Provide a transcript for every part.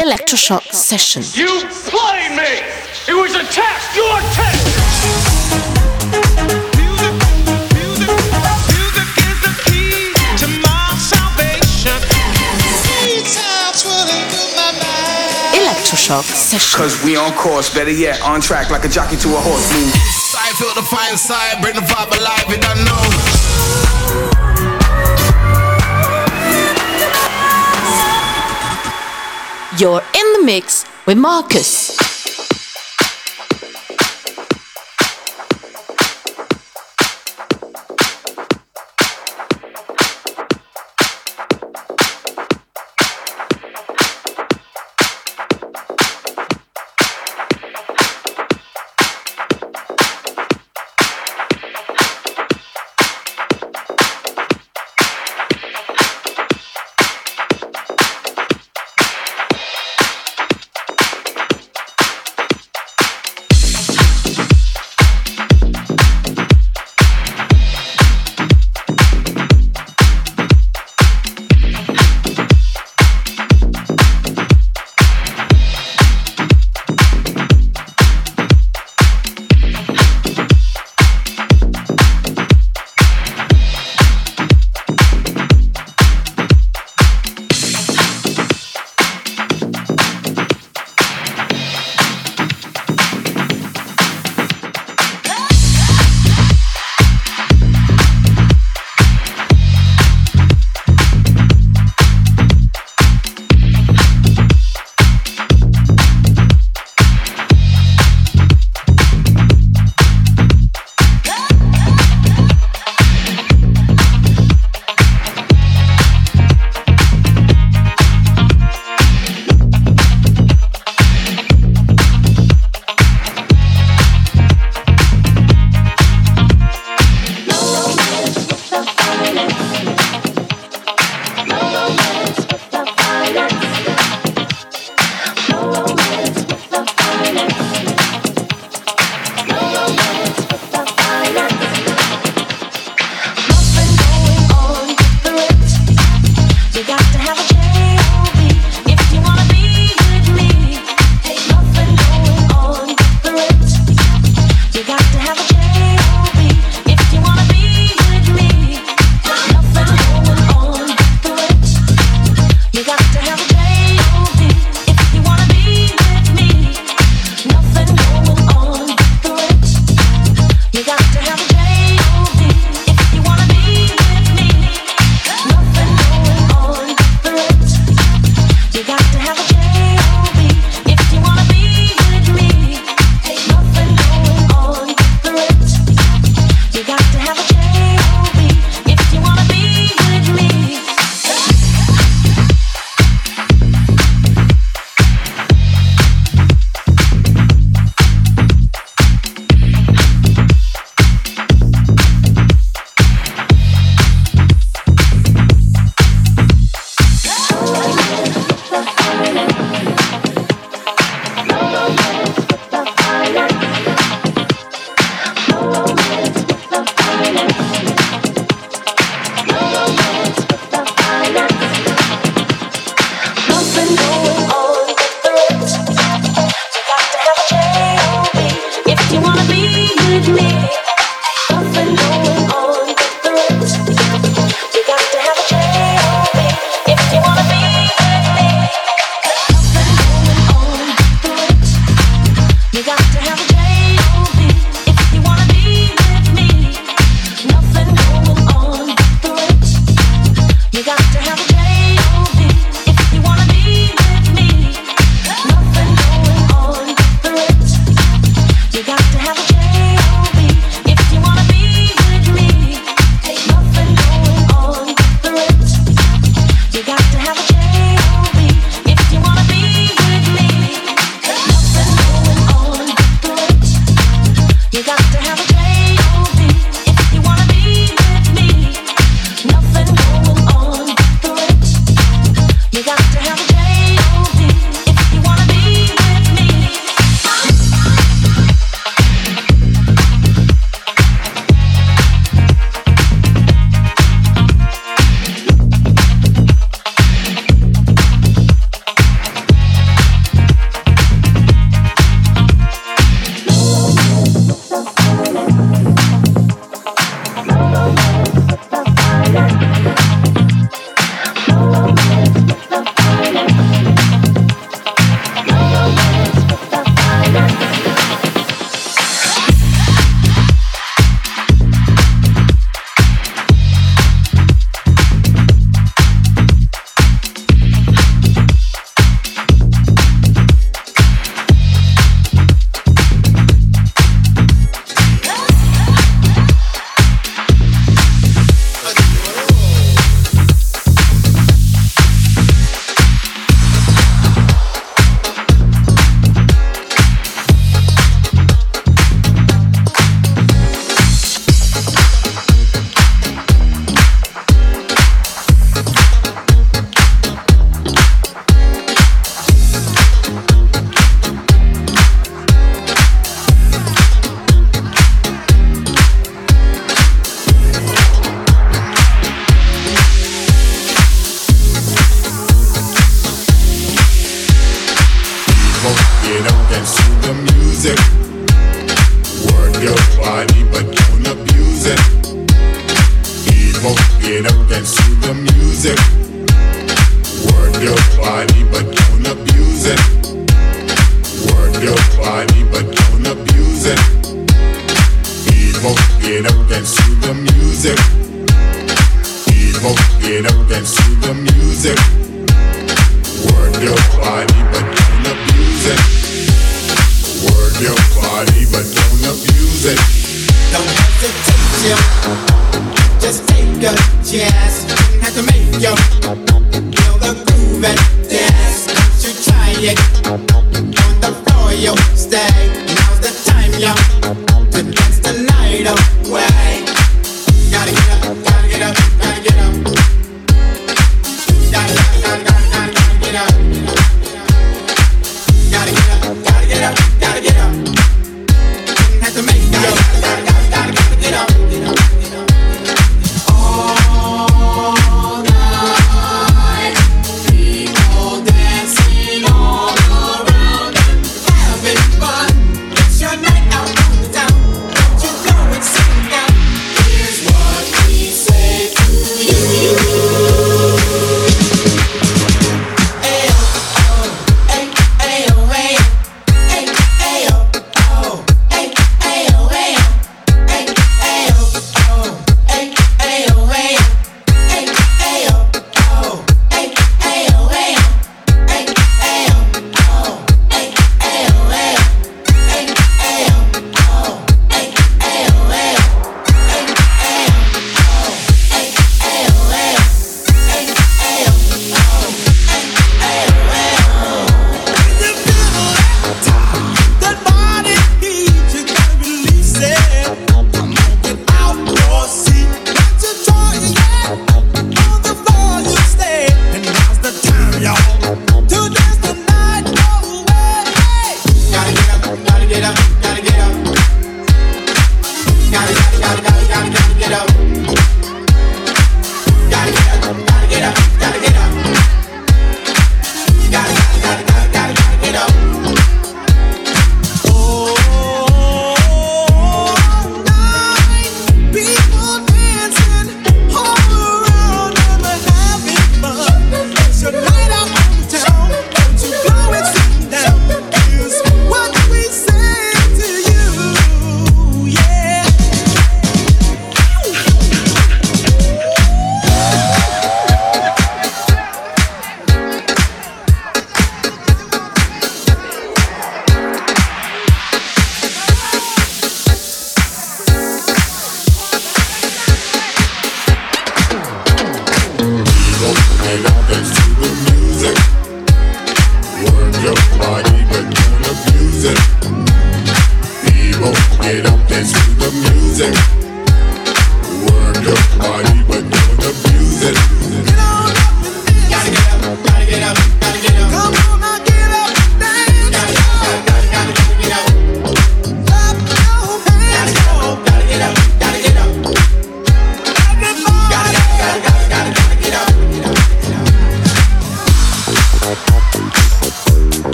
Electroshock Session. You played me! It was a test! Your test! Electroshock Session. Cause we on course, better yet, on track like a jockey to a horse. Move. I feel the fire inside, bring the vibe alive, you don't know. You're in the mix with Marcus.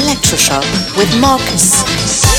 Electroshock with Marcus.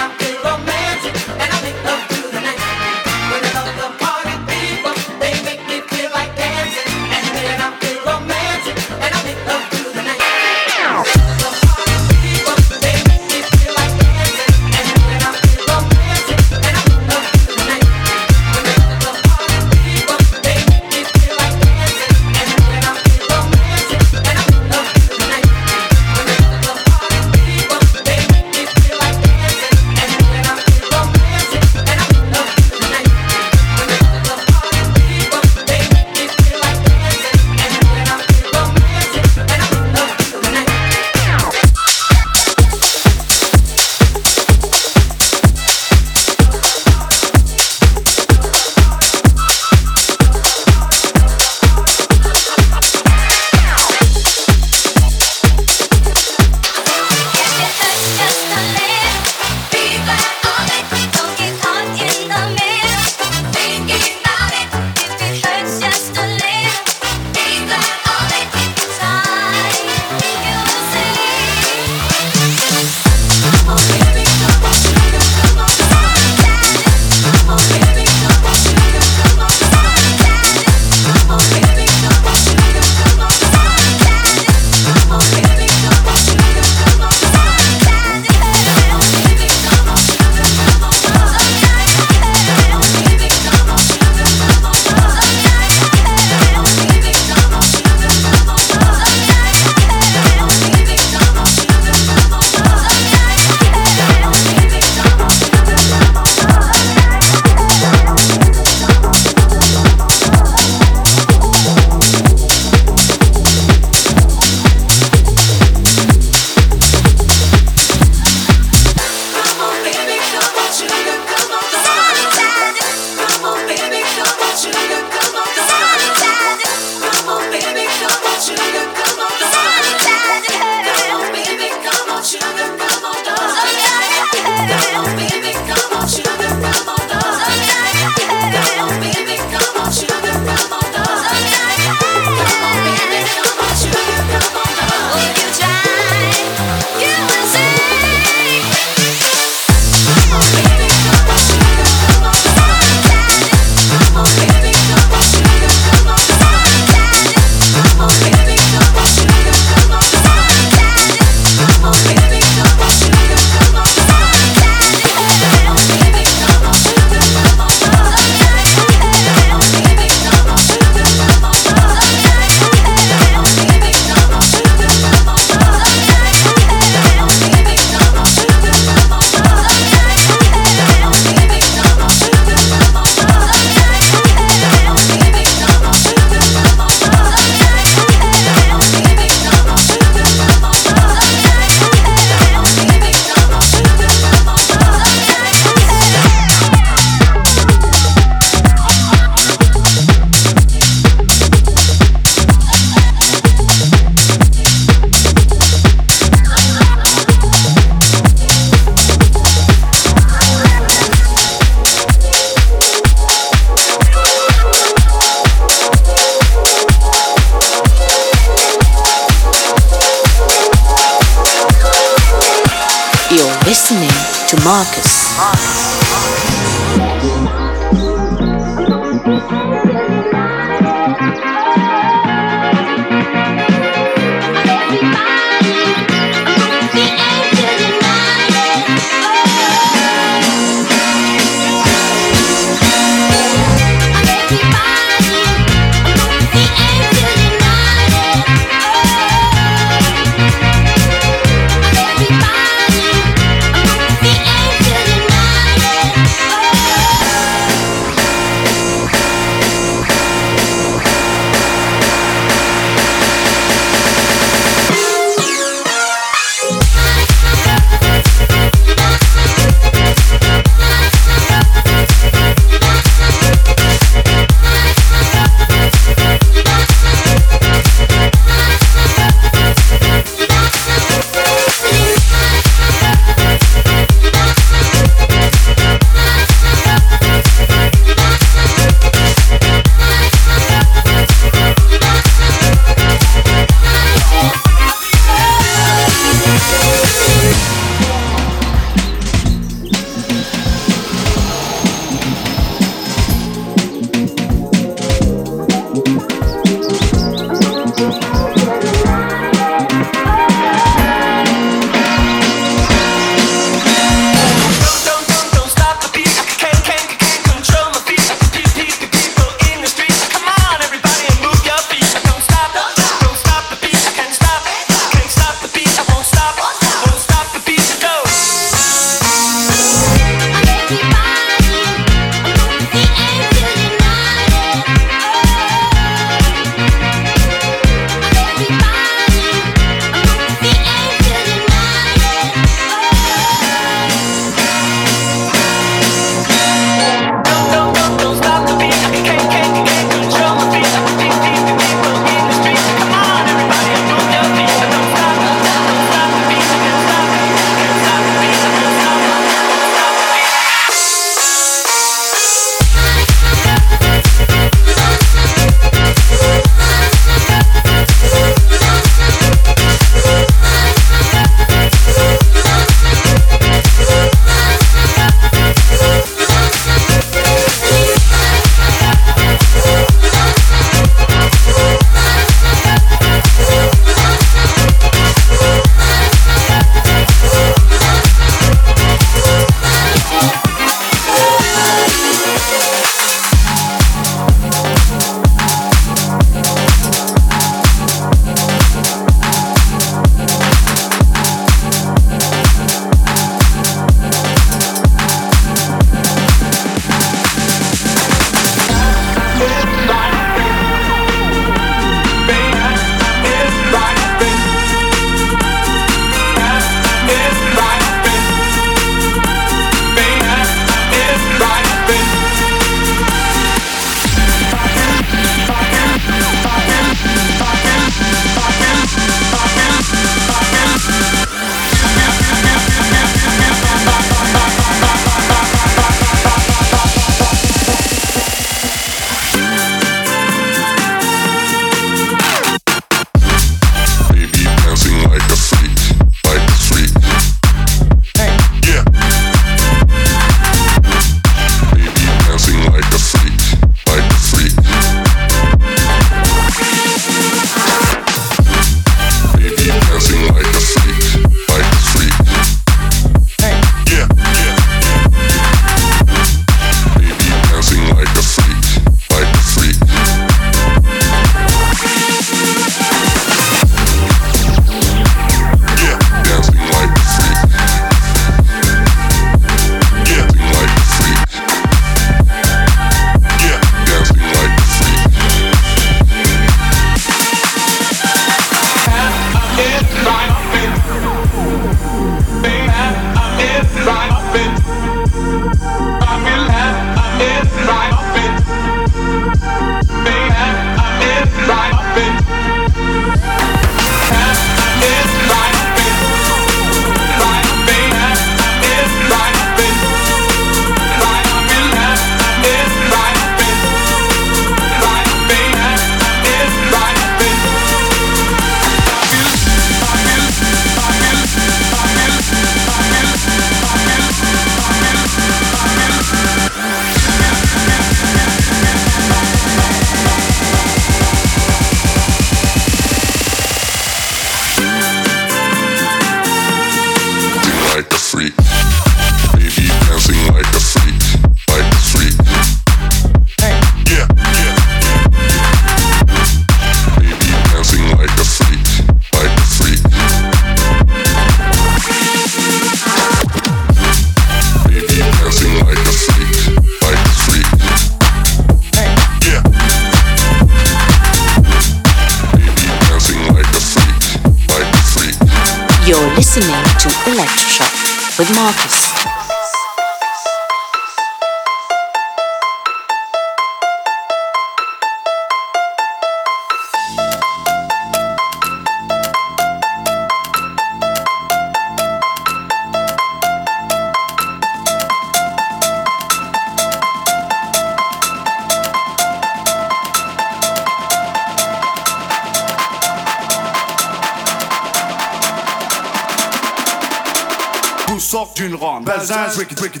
break it, break it.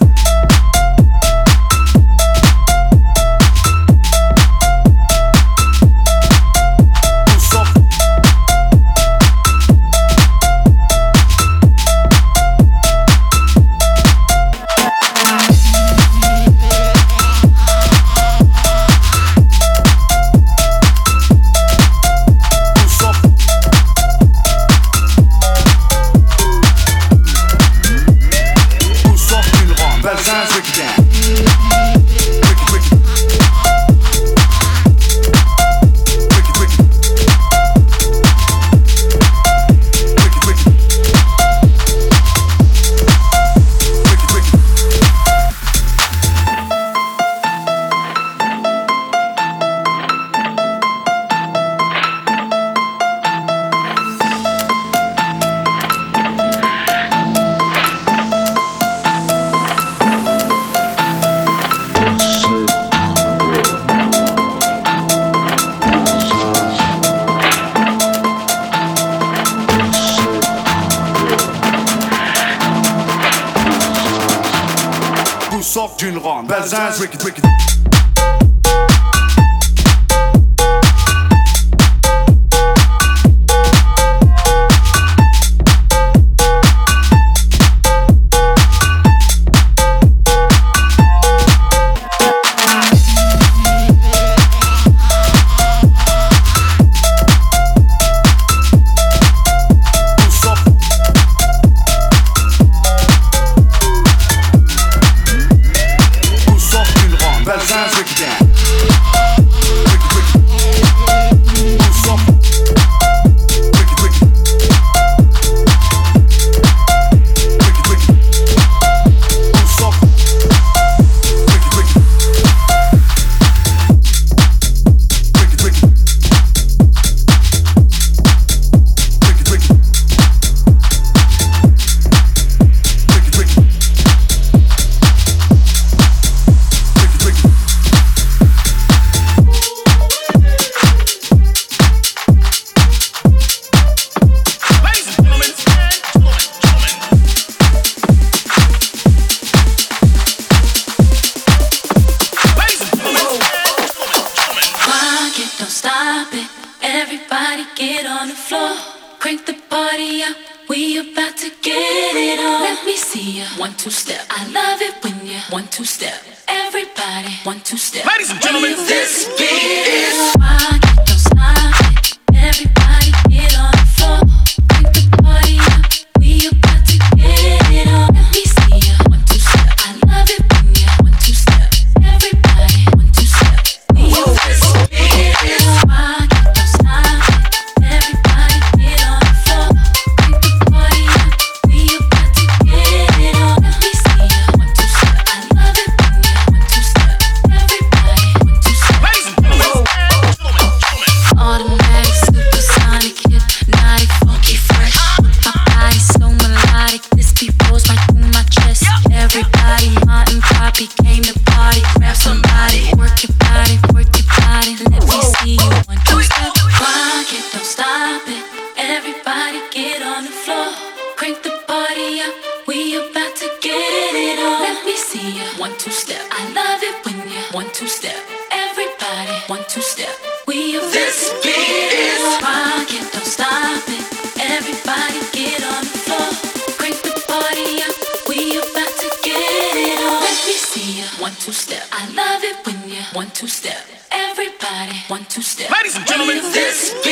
crank the party up. We about to get it on. Let me see ya. One two step. I love it when you one two step. Everybody one two step. We about this to get it on. rock don't stop it. Everybody get on the floor. Crank the party up. We about to get it on. Let me see ya. One two step. I love it when you one two step. Everybody one two step. Ladies and gentlemen, this.